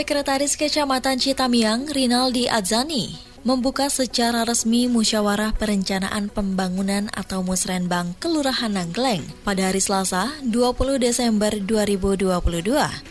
Sekretaris Kecamatan Citamiang, Rinaldi Adzani, membuka secara resmi musyawarah perencanaan pembangunan atau musrenbang Kelurahan Nanggleng pada hari Selasa 20 Desember 2022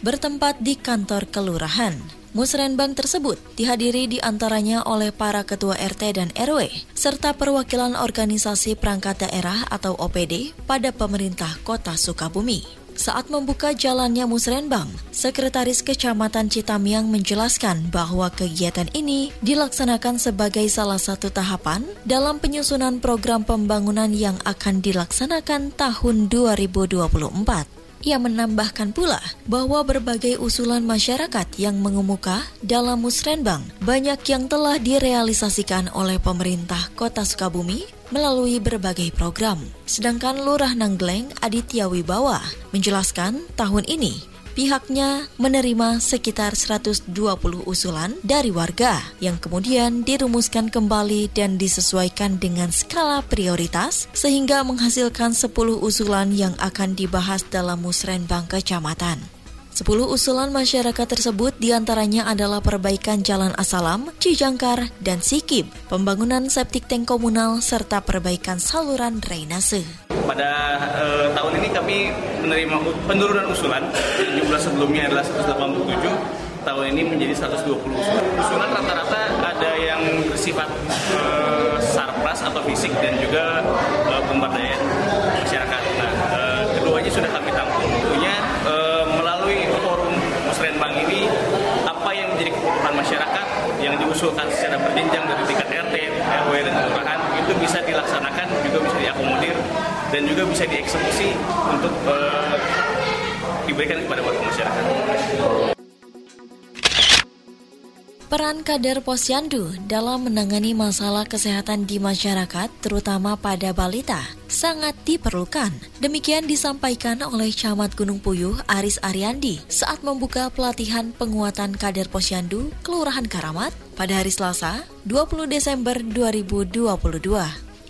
bertempat di kantor kelurahan. Musrenbang tersebut dihadiri di antaranya oleh para ketua RT dan RW, serta perwakilan organisasi perangkat daerah atau OPD pada pemerintah kota Sukabumi. Saat membuka jalannya Musrenbang, Sekretaris Kecamatan Citamiang menjelaskan bahwa kegiatan ini dilaksanakan sebagai salah satu tahapan dalam penyusunan program pembangunan yang akan dilaksanakan tahun 2024. Ia menambahkan pula bahwa berbagai usulan masyarakat yang mengemuka dalam Musrenbang banyak yang telah direalisasikan oleh pemerintah Kota Sukabumi melalui berbagai program. Sedangkan Lurah Nanggleng Aditya Wibawa menjelaskan tahun ini pihaknya menerima sekitar 120 usulan dari warga yang kemudian dirumuskan kembali dan disesuaikan dengan skala prioritas sehingga menghasilkan 10 usulan yang akan dibahas dalam musrenbang kecamatan. Sepuluh usulan masyarakat tersebut di antaranya adalah perbaikan Jalan Asalam, Cijangkar, dan Sikib, pembangunan septic tank komunal, serta perbaikan saluran drainase. Pada uh, tahun ini kami menerima penurunan usulan, jumlah sebelumnya adalah 187, tahun ini menjadi 120 usulan. Usulan rata-rata ada yang bersifat uh, sarpras atau fisik dan juga uh, pemberdayaan masyarakat. Nah, uh, keduanya sudah kami tampung. Tentunya uh, melalui forum musrenbang ini apa yang menjadi kebutuhan masyarakat yang diusulkan secara berjenjang dari tingkat RT, RW dan kelurahan itu bisa dilaksanakan juga bisa diakomodir dan juga bisa dieksekusi untuk uh, diberikan kepada warga masyarakat. Peran kader posyandu dalam menangani masalah kesehatan di masyarakat, terutama pada balita, sangat diperlukan. Demikian disampaikan oleh Camat Gunung Puyuh Aris Ariandi saat membuka pelatihan penguatan kader posyandu Kelurahan Karamat pada hari Selasa, 20 Desember 2022.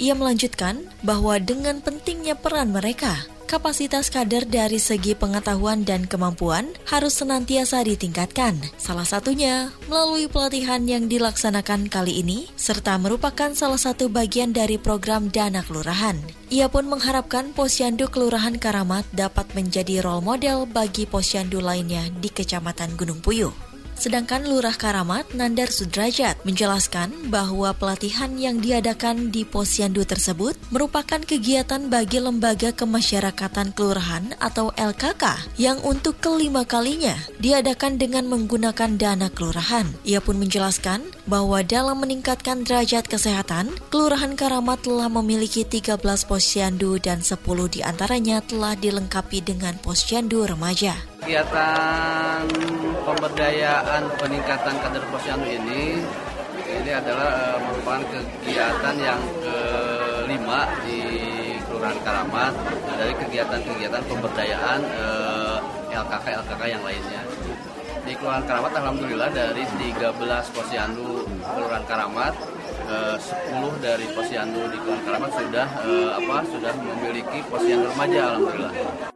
Ia melanjutkan bahwa dengan pentingnya peran mereka kapasitas kader dari segi pengetahuan dan kemampuan harus senantiasa ditingkatkan. Salah satunya melalui pelatihan yang dilaksanakan kali ini, serta merupakan salah satu bagian dari program Dana Kelurahan. Ia pun mengharapkan posyandu Kelurahan Karamat dapat menjadi role model bagi posyandu lainnya di Kecamatan Gunung Puyuh. Sedangkan Lurah Karamat Nandar Sudrajat menjelaskan bahwa pelatihan yang diadakan di Posyandu tersebut merupakan kegiatan bagi lembaga kemasyarakatan kelurahan atau LKK yang untuk kelima kalinya diadakan dengan menggunakan dana kelurahan. Ia pun menjelaskan bahwa dalam meningkatkan derajat kesehatan, Kelurahan Karamat telah memiliki 13 posyandu dan 10 di antaranya telah dilengkapi dengan posyandu remaja. Kegiatan pemberdayaan peningkatan kader posyandu ini ini adalah uh, merupakan kegiatan yang kelima di Kelurahan Karamat dari kegiatan-kegiatan pemberdayaan uh, LKK-LKK yang lainnya. Di Kelurahan Karamat Alhamdulillah dari 13 posyandu Kelurahan Karamat uh, 10 dari posyandu di Kelurahan Karamat sudah uh, apa sudah memiliki posyandu remaja Alhamdulillah.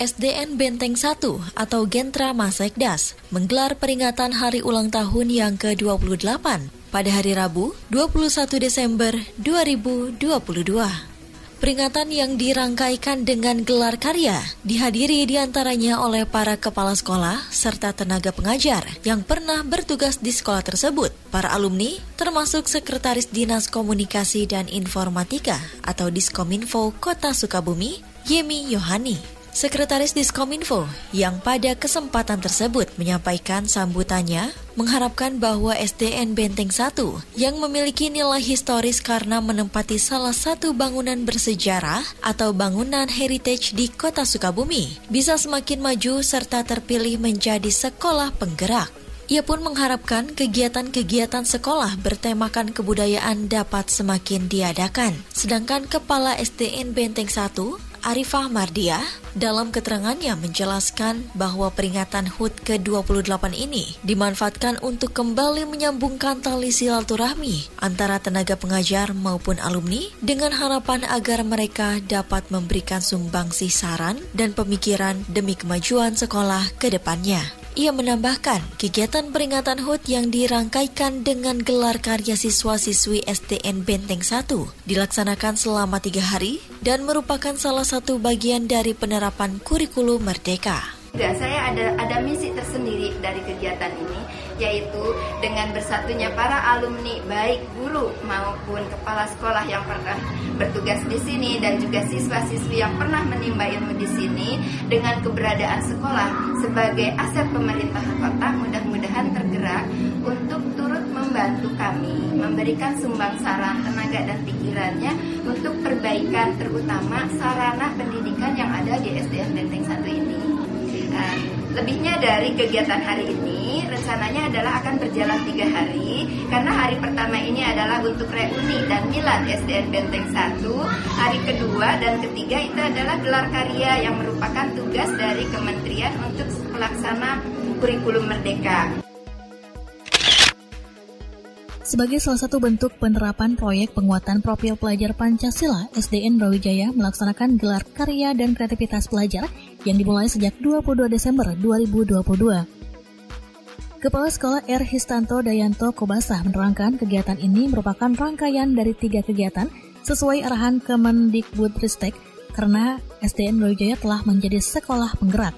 SDN Benteng 1 atau Gentra Masekdas menggelar peringatan hari ulang tahun yang ke-28 pada hari Rabu 21 Desember 2022. Peringatan yang dirangkaikan dengan gelar karya dihadiri di antaranya oleh para kepala sekolah serta tenaga pengajar yang pernah bertugas di sekolah tersebut, para alumni, termasuk Sekretaris Dinas Komunikasi dan Informatika atau Diskominfo Kota Sukabumi, Yemi Yohani. Sekretaris Diskominfo yang pada kesempatan tersebut menyampaikan sambutannya mengharapkan bahwa SDN Benteng 1 yang memiliki nilai historis karena menempati salah satu bangunan bersejarah atau bangunan heritage di kota Sukabumi bisa semakin maju serta terpilih menjadi sekolah penggerak. Ia pun mengharapkan kegiatan-kegiatan sekolah bertemakan kebudayaan dapat semakin diadakan. Sedangkan Kepala SDN Benteng 1, Arifah Mardia, dalam keterangannya menjelaskan bahwa peringatan HUT ke-28 ini dimanfaatkan untuk kembali menyambungkan tali silaturahmi antara tenaga pengajar maupun alumni dengan harapan agar mereka dapat memberikan sumbangsi saran dan pemikiran demi kemajuan sekolah ke depannya. Ia menambahkan, kegiatan peringatan HUT yang dirangkaikan dengan gelar karya siswa-siswi STN Benteng 1 dilaksanakan selama tiga hari dan merupakan salah satu bagian dari penerapan kurikulum Merdeka. Dan saya ada ada misi tersendiri dari kegiatan ini yaitu dengan bersatunya para alumni baik guru maupun kepala sekolah yang pernah bertugas di sini dan juga siswa-siswi yang pernah menimba ilmu di sini dengan keberadaan sekolah sebagai aset pemerintah kota mudah-mudahan tergerak untuk turut membantu kami memberikan sumbang saran tenaga dan pikirannya untuk perbaikan terutama sarana pendidikan yang ada di SDN Benteng 1 ini. Nah, lebihnya dari kegiatan hari ini rencananya adalah akan berjalan tiga hari karena hari pertama ini adalah untuk reuni dan milan SDN Benteng 1 hari kedua dan ketiga itu adalah gelar karya yang merupakan tugas dari kementerian untuk pelaksana kurikulum merdeka. Sebagai salah satu bentuk penerapan proyek penguatan profil pelajar Pancasila, SDN Brawijaya melaksanakan gelar karya dan kreativitas pelajar yang dimulai sejak 22 Desember 2022. Kepala Sekolah R. Histanto Dayanto Kobasa menerangkan kegiatan ini merupakan rangkaian dari tiga kegiatan sesuai arahan Kemendikbudristek karena SDN Brawijaya telah menjadi sekolah penggerak.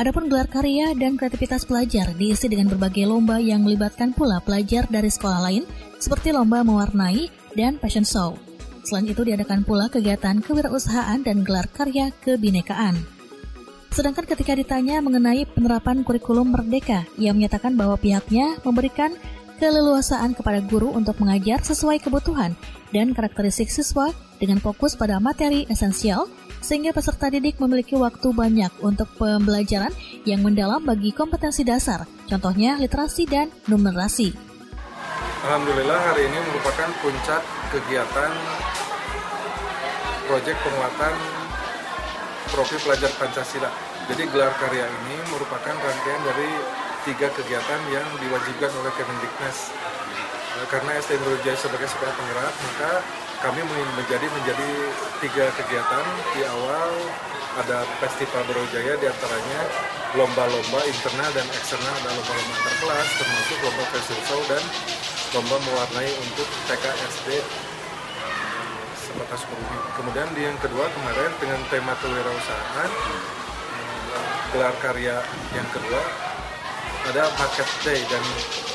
Adapun gelar karya dan kreativitas pelajar diisi dengan berbagai lomba yang melibatkan pula pelajar dari sekolah lain seperti lomba mewarnai dan fashion show. Selain itu diadakan pula kegiatan kewirausahaan dan gelar karya kebinekaan. Sedangkan ketika ditanya mengenai penerapan kurikulum merdeka, ia menyatakan bahwa pihaknya memberikan keleluasaan kepada guru untuk mengajar sesuai kebutuhan dan karakteristik siswa dengan fokus pada materi esensial sehingga peserta didik memiliki waktu banyak untuk pembelajaran yang mendalam bagi kompetensi dasar, contohnya literasi dan numerasi. Alhamdulillah hari ini merupakan puncak kegiatan proyek penguatan profil pelajar Pancasila. Jadi gelar karya ini merupakan rangkaian dari tiga kegiatan yang diwajibkan oleh Kemendiknas. Karena STM Brawijaya sebagai sekolah penggerak, maka kami menjadi menjadi tiga kegiatan di awal ada festival Brawijaya di antaranya lomba-lomba internal dan eksternal ada lomba-lomba antar kelas termasuk lomba fashion show dan lomba mewarnai untuk TK SD sebatas bumi. Kemudian di yang kedua kemarin dengan tema kewirausahaan gelar karya yang kedua ada market day dan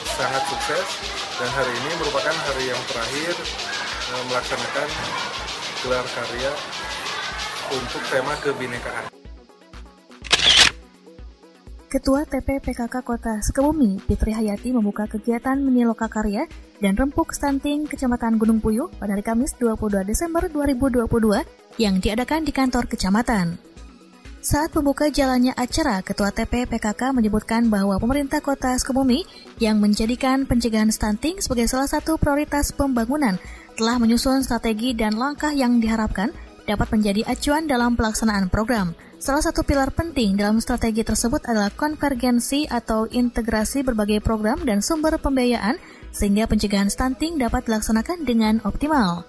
sangat sukses dan hari ini merupakan hari yang terakhir melaksanakan gelar karya untuk tema kebinekaan. Ketua TP PKK Kota Sukabumi, Fitri Hayati membuka kegiatan Meniloka Karya dan Rempuk Stunting Kecamatan Gunung Puyuh pada hari Kamis 22 Desember 2022 yang diadakan di kantor kecamatan. Saat membuka jalannya acara, Ketua TP PKK menyebutkan bahwa pemerintah kota Sukabumi yang menjadikan pencegahan stunting sebagai salah satu prioritas pembangunan telah menyusun strategi dan langkah yang diharapkan dapat menjadi acuan dalam pelaksanaan program. Salah satu pilar penting dalam strategi tersebut adalah konvergensi atau integrasi berbagai program dan sumber pembiayaan sehingga pencegahan stunting dapat dilaksanakan dengan optimal.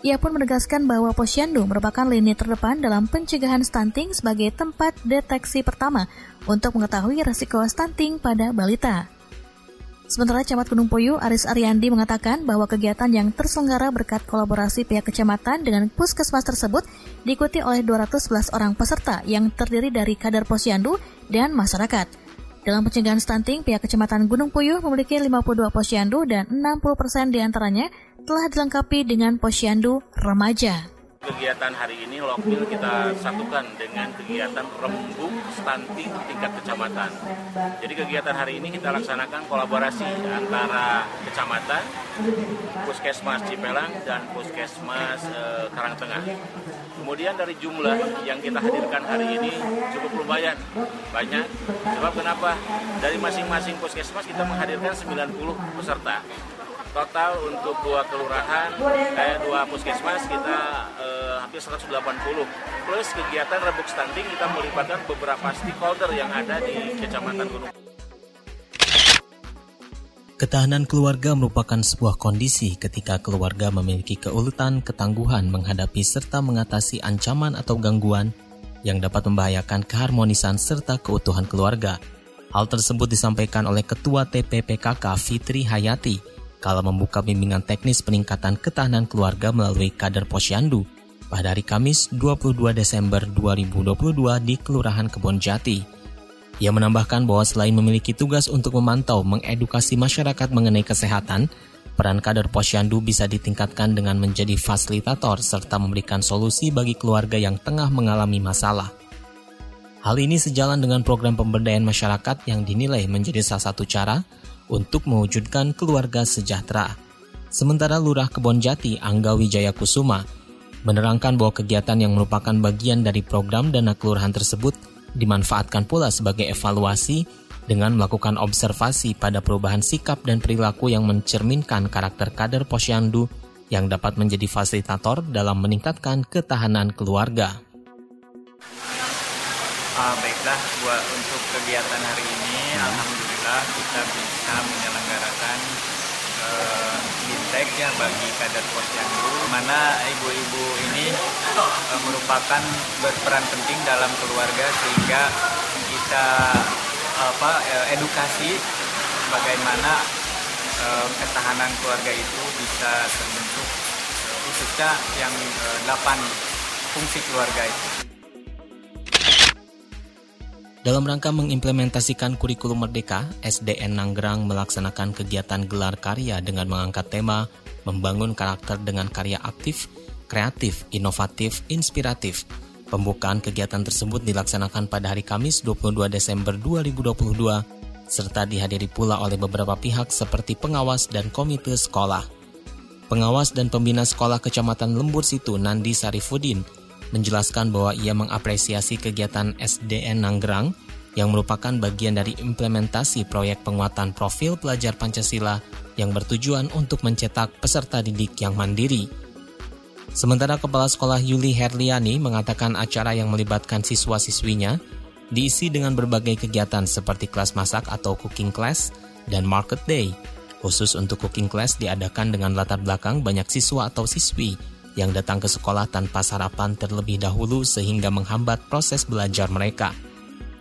Ia pun menegaskan bahwa posyandu merupakan lini terdepan dalam pencegahan stunting sebagai tempat deteksi pertama untuk mengetahui resiko stunting pada balita. Sementara Camat Gunung Puyuh Aris Ariandi mengatakan bahwa kegiatan yang terselenggara berkat kolaborasi pihak kecamatan dengan puskesmas tersebut diikuti oleh 211 orang peserta yang terdiri dari kader posyandu dan masyarakat. Dalam pencegahan stunting, pihak kecamatan Gunung Puyuh memiliki 52 posyandu dan 60% di antaranya telah dilengkapi dengan posyandu remaja. Kegiatan hari ini Lokpil kita satukan dengan kegiatan rembuk stunting tingkat kecamatan. Jadi kegiatan hari ini kita laksanakan kolaborasi antara kecamatan, Puskesmas Cipelang dan Puskesmas e, Karangtengah. Kemudian dari jumlah yang kita hadirkan hari ini cukup lumayan banyak. Sebab kenapa? Dari masing-masing puskesmas kita menghadirkan 90 peserta total untuk dua kelurahan kayak dua puskesmas kita eh, hampir 180 plus kegiatan rebuk stunting kita melibatkan beberapa stakeholder yang ada di kecamatan Gunung. Ketahanan keluarga merupakan sebuah kondisi ketika keluarga memiliki keuletan, ketangguhan menghadapi serta mengatasi ancaman atau gangguan yang dapat membahayakan keharmonisan serta keutuhan keluarga. Hal tersebut disampaikan oleh Ketua TPPKK Fitri Hayati kala membuka bimbingan teknis peningkatan ketahanan keluarga melalui kader posyandu pada hari Kamis 22 Desember 2022 di Kelurahan Kebon Jati. Ia menambahkan bahwa selain memiliki tugas untuk memantau mengedukasi masyarakat mengenai kesehatan, peran kader posyandu bisa ditingkatkan dengan menjadi fasilitator serta memberikan solusi bagi keluarga yang tengah mengalami masalah. Hal ini sejalan dengan program pemberdayaan masyarakat yang dinilai menjadi salah satu cara untuk mewujudkan keluarga sejahtera. Sementara Lurah Kebon Jati Angga Wijaya Kusuma menerangkan bahwa kegiatan yang merupakan bagian dari program dana kelurahan tersebut dimanfaatkan pula sebagai evaluasi dengan melakukan observasi pada perubahan sikap dan perilaku yang mencerminkan karakter kader posyandu yang dapat menjadi fasilitator dalam meningkatkan ketahanan keluarga. Uh, baiklah, buat untuk kegiatan hari ini, hmm. alhamdulillah kita bisa menyelenggarakan uh, ya bagi kader posyandu, mana ibu-ibu ini uh, merupakan berperan penting dalam keluarga sehingga kita apa uh, edukasi bagaimana uh, ketahanan keluarga itu bisa terbentuk khususnya yang delapan fungsi keluarga itu. Dalam rangka mengimplementasikan kurikulum Merdeka, SDN Nanggerang melaksanakan kegiatan gelar karya dengan mengangkat tema membangun karakter dengan karya aktif, kreatif, inovatif, inspiratif. Pembukaan kegiatan tersebut dilaksanakan pada hari Kamis 22 Desember 2022 serta dihadiri pula oleh beberapa pihak seperti pengawas dan komite sekolah. Pengawas dan pembina sekolah Kecamatan Lembur Situ Nandi Sarifudin menjelaskan bahwa ia mengapresiasi kegiatan SDN Nanggerang yang merupakan bagian dari implementasi proyek penguatan profil pelajar Pancasila yang bertujuan untuk mencetak peserta didik yang mandiri. Sementara Kepala Sekolah Yuli Herliani mengatakan acara yang melibatkan siswa-siswinya diisi dengan berbagai kegiatan seperti kelas masak atau cooking class dan market day. Khusus untuk cooking class diadakan dengan latar belakang banyak siswa atau siswi yang datang ke sekolah tanpa sarapan terlebih dahulu sehingga menghambat proses belajar mereka.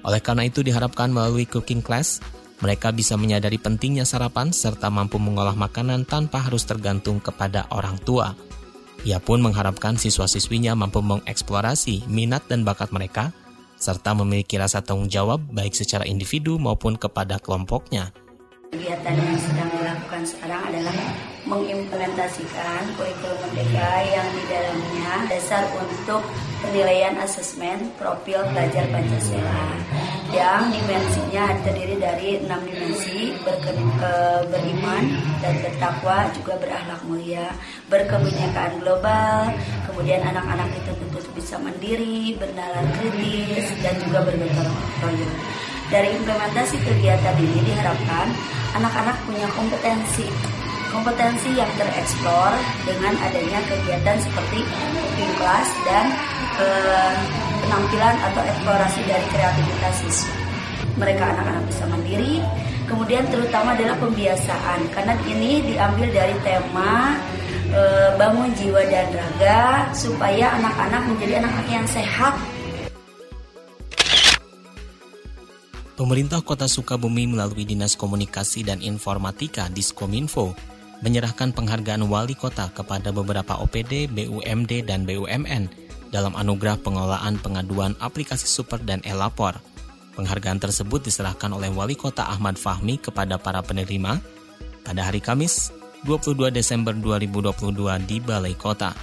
Oleh karena itu diharapkan melalui cooking class, mereka bisa menyadari pentingnya sarapan serta mampu mengolah makanan tanpa harus tergantung kepada orang tua. Ia pun mengharapkan siswa-siswinya mampu mengeksplorasi minat dan bakat mereka, serta memiliki rasa tanggung jawab baik secara individu maupun kepada kelompoknya. Kegiatan yang sedang dilakukan sekarang adalah mengimplementasikan kurikulum merdeka yang di dalamnya dasar untuk penilaian asesmen profil pelajar Pancasila yang dimensinya terdiri dari enam dimensi e, beriman dan bertakwa juga berakhlak mulia berkebinekaan global kemudian anak-anak itu tentu bisa mandiri bernalar kritis dan juga bergotong royong dari implementasi kegiatan ini diharapkan anak-anak punya kompetensi kompetensi yang tereksplor dengan adanya kegiatan seperti cooking class dan eh, penampilan atau eksplorasi dari kreativitas siswa. Mereka anak-anak bisa mandiri, kemudian terutama adalah pembiasaan karena ini diambil dari tema eh, bangun jiwa dan raga supaya anak-anak menjadi anak-anak yang sehat Pemerintah Kota Sukabumi melalui Dinas Komunikasi dan Informatika Diskominfo menyerahkan penghargaan wali kota kepada beberapa OPD, BUMD, dan BUMN dalam anugerah pengelolaan pengaduan aplikasi super dan e-lapor. Penghargaan tersebut diserahkan oleh Wali Kota Ahmad Fahmi kepada para penerima pada hari Kamis 22 Desember 2022 di Balai Kota.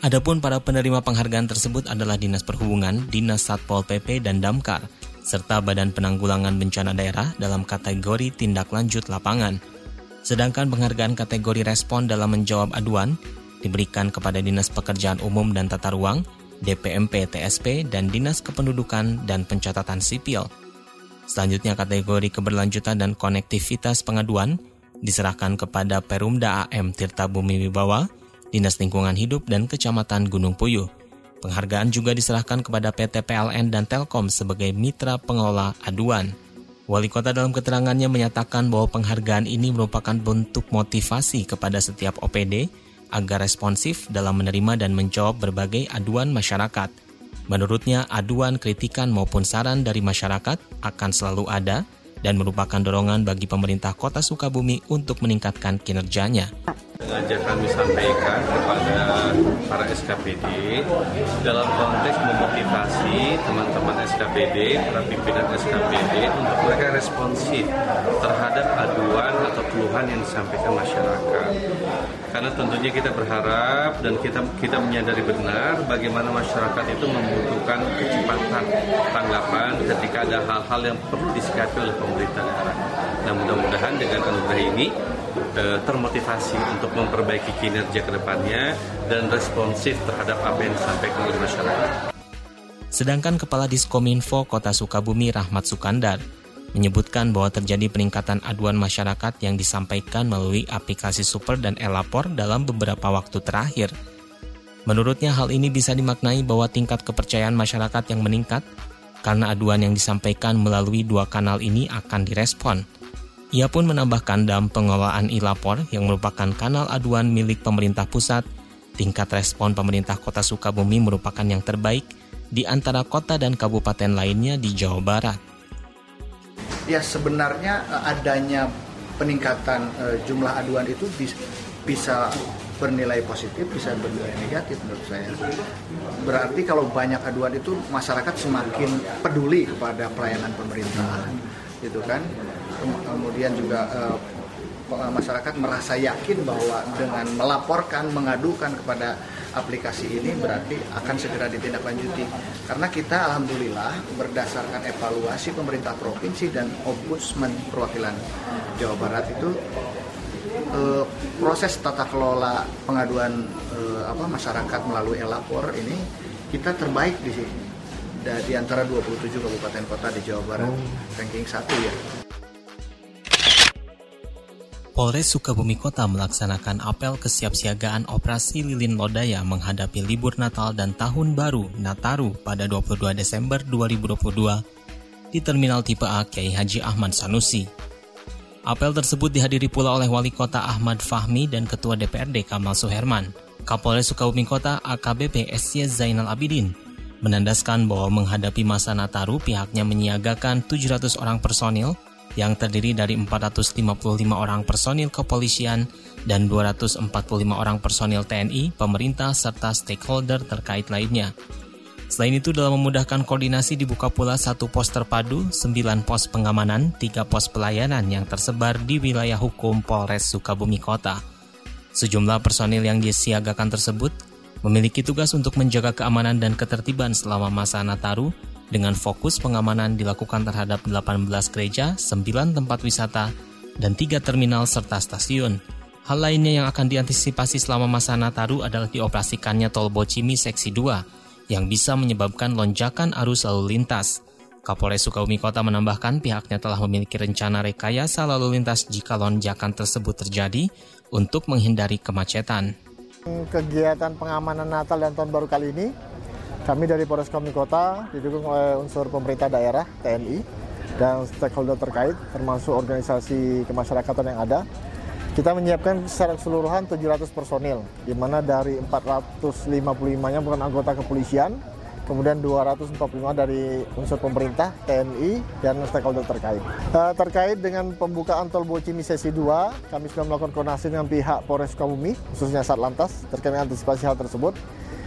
Adapun para penerima penghargaan tersebut adalah Dinas Perhubungan, Dinas Satpol PP dan Damkar, serta Badan Penanggulangan Bencana Daerah dalam kategori tindak lanjut lapangan. Sedangkan penghargaan kategori respon dalam menjawab aduan diberikan kepada Dinas Pekerjaan Umum dan Tata Ruang, DPMP TSP, dan Dinas Kependudukan dan Pencatatan Sipil. Selanjutnya kategori keberlanjutan dan konektivitas pengaduan diserahkan kepada Perumda AM Tirta Bumi Wibawa, Dinas Lingkungan Hidup dan Kecamatan Gunung Puyuh. Penghargaan juga diserahkan kepada PT PLN dan Telkom sebagai mitra pengelola aduan. Wali kota dalam keterangannya menyatakan bahwa penghargaan ini merupakan bentuk motivasi kepada setiap OPD agar responsif dalam menerima dan menjawab berbagai aduan masyarakat. Menurutnya, aduan, kritikan maupun saran dari masyarakat akan selalu ada dan merupakan dorongan bagi pemerintah Kota Sukabumi untuk meningkatkan kinerjanya. Sengaja kami sampaikan kepada para SKPD dalam konteks memotivasi teman-teman SKPD, para pimpinan SKPD untuk mereka responsif terhadap aduan atau keluhan yang disampaikan masyarakat. Karena tentunya kita berharap dan kita kita menyadari benar bagaimana masyarakat itu membutuhkan kecepatan tanggapan ketika ada hal-hal yang perlu disikapi oleh pemerintah daerah. Nah mudah-mudahan dengan anugerah ini eh, termotivasi untuk memperbaiki kinerja ke depannya dan responsif terhadap apa yang disampaikan oleh masyarakat. Sedangkan Kepala Diskominfo Kota Sukabumi Rahmat Sukandar menyebutkan bahwa terjadi peningkatan aduan masyarakat yang disampaikan melalui aplikasi Super dan Elapor dalam beberapa waktu terakhir. Menurutnya hal ini bisa dimaknai bahwa tingkat kepercayaan masyarakat yang meningkat karena aduan yang disampaikan melalui dua kanal ini akan direspon. Ia pun menambahkan dalam pengelolaan e-lapor yang merupakan kanal aduan milik pemerintah pusat, tingkat respon pemerintah kota Sukabumi merupakan yang terbaik di antara kota dan kabupaten lainnya di Jawa Barat. Ya sebenarnya eh, adanya peningkatan uh, jumlah aduan itu bisa, bernilai positif, bisa bernilai negatif menurut saya. Berarti kalau banyak aduan itu masyarakat semakin peduli kepada pelayanan pemerintahan, gitu kan kemudian juga uh, masyarakat merasa yakin bahwa dengan melaporkan, mengadukan kepada aplikasi ini berarti akan segera ditindaklanjuti. Karena kita alhamdulillah berdasarkan evaluasi pemerintah provinsi dan ombudsman perwakilan Jawa Barat itu eh, proses tata kelola pengaduan eh, apa masyarakat melalui elapor ini kita terbaik di sini. Di antara 27 kabupaten kota di Jawa Barat, oh. ranking satu ya. Polres Sukabumi Kota melaksanakan apel kesiapsiagaan operasi lilin lodaya menghadapi libur Natal dan Tahun Baru Nataru pada 22 Desember 2022 di Terminal Tipe A Kiai Haji Ahmad Sanusi. Apel tersebut dihadiri pula oleh Wali Kota Ahmad Fahmi dan Ketua DPRD Kamal Suherman. Kapolres Sukabumi Kota AKBP SY Zainal Abidin menandaskan bahwa menghadapi masa Nataru pihaknya menyiagakan 700 orang personil yang terdiri dari 455 orang personil kepolisian dan 245 orang personil TNI, pemerintah, serta stakeholder terkait lainnya. Selain itu, dalam memudahkan koordinasi dibuka pula satu pos terpadu, 9 pos pengamanan, 3 pos pelayanan yang tersebar di wilayah hukum Polres Sukabumi Kota. Sejumlah personil yang disiagakan tersebut memiliki tugas untuk menjaga keamanan dan ketertiban selama masa Nataru dengan fokus pengamanan dilakukan terhadap 18 gereja, 9 tempat wisata, dan 3 terminal serta stasiun. Hal lainnya yang akan diantisipasi selama masa Nataru adalah dioperasikannya tol Bocimi Seksi 2 yang bisa menyebabkan lonjakan arus lalu lintas. Kapolres Sukabumi Kota menambahkan pihaknya telah memiliki rencana rekayasa lalu lintas jika lonjakan tersebut terjadi untuk menghindari kemacetan. Kegiatan pengamanan Natal dan Tahun Baru kali ini kami dari Polres Kami Kota didukung oleh unsur pemerintah daerah, TNI, dan stakeholder terkait, termasuk organisasi kemasyarakatan yang ada. Kita menyiapkan secara keseluruhan 700 personil, di mana dari 455-nya bukan anggota kepolisian, kemudian 245 dari unsur pemerintah, TNI, dan stakeholder terkait. Uh, terkait dengan pembukaan tol Bocimi sesi 2, kami sudah melakukan koordinasi dengan pihak Polres Sukabumi, khususnya Satlantas, terkait antisipasi hal tersebut.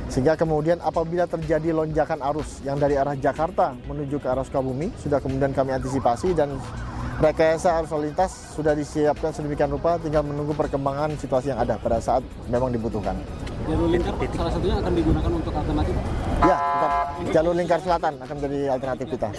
Sehingga kemudian apabila terjadi lonjakan arus yang dari arah Jakarta menuju ke arah Sukabumi, sudah kemudian kami antisipasi dan rekayasa arus lalu lintas sudah disiapkan sedemikian rupa, tinggal menunggu perkembangan situasi yang ada pada saat memang dibutuhkan. jalur lingkar salah satunya akan digunakan untuk alternatif? Ya, tetap jalur lingkar selatan akan menjadi alternatif kita.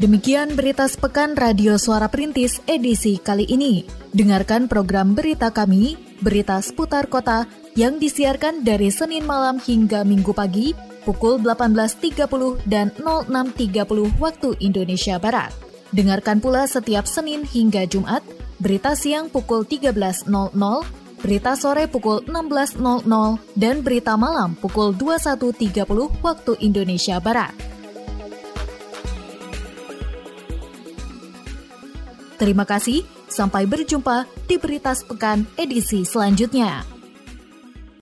Demikian berita sepekan Radio Suara Perintis edisi kali ini. Dengarkan program berita kami, berita seputar kota, yang disiarkan dari Senin malam hingga Minggu pagi pukul 18.30 dan 06.30 waktu Indonesia Barat. Dengarkan pula setiap Senin hingga Jumat, berita siang pukul 13.00, berita sore pukul 16.00, dan berita malam pukul 21.30 waktu Indonesia Barat. Terima kasih, sampai berjumpa di Berita Sepekan edisi selanjutnya.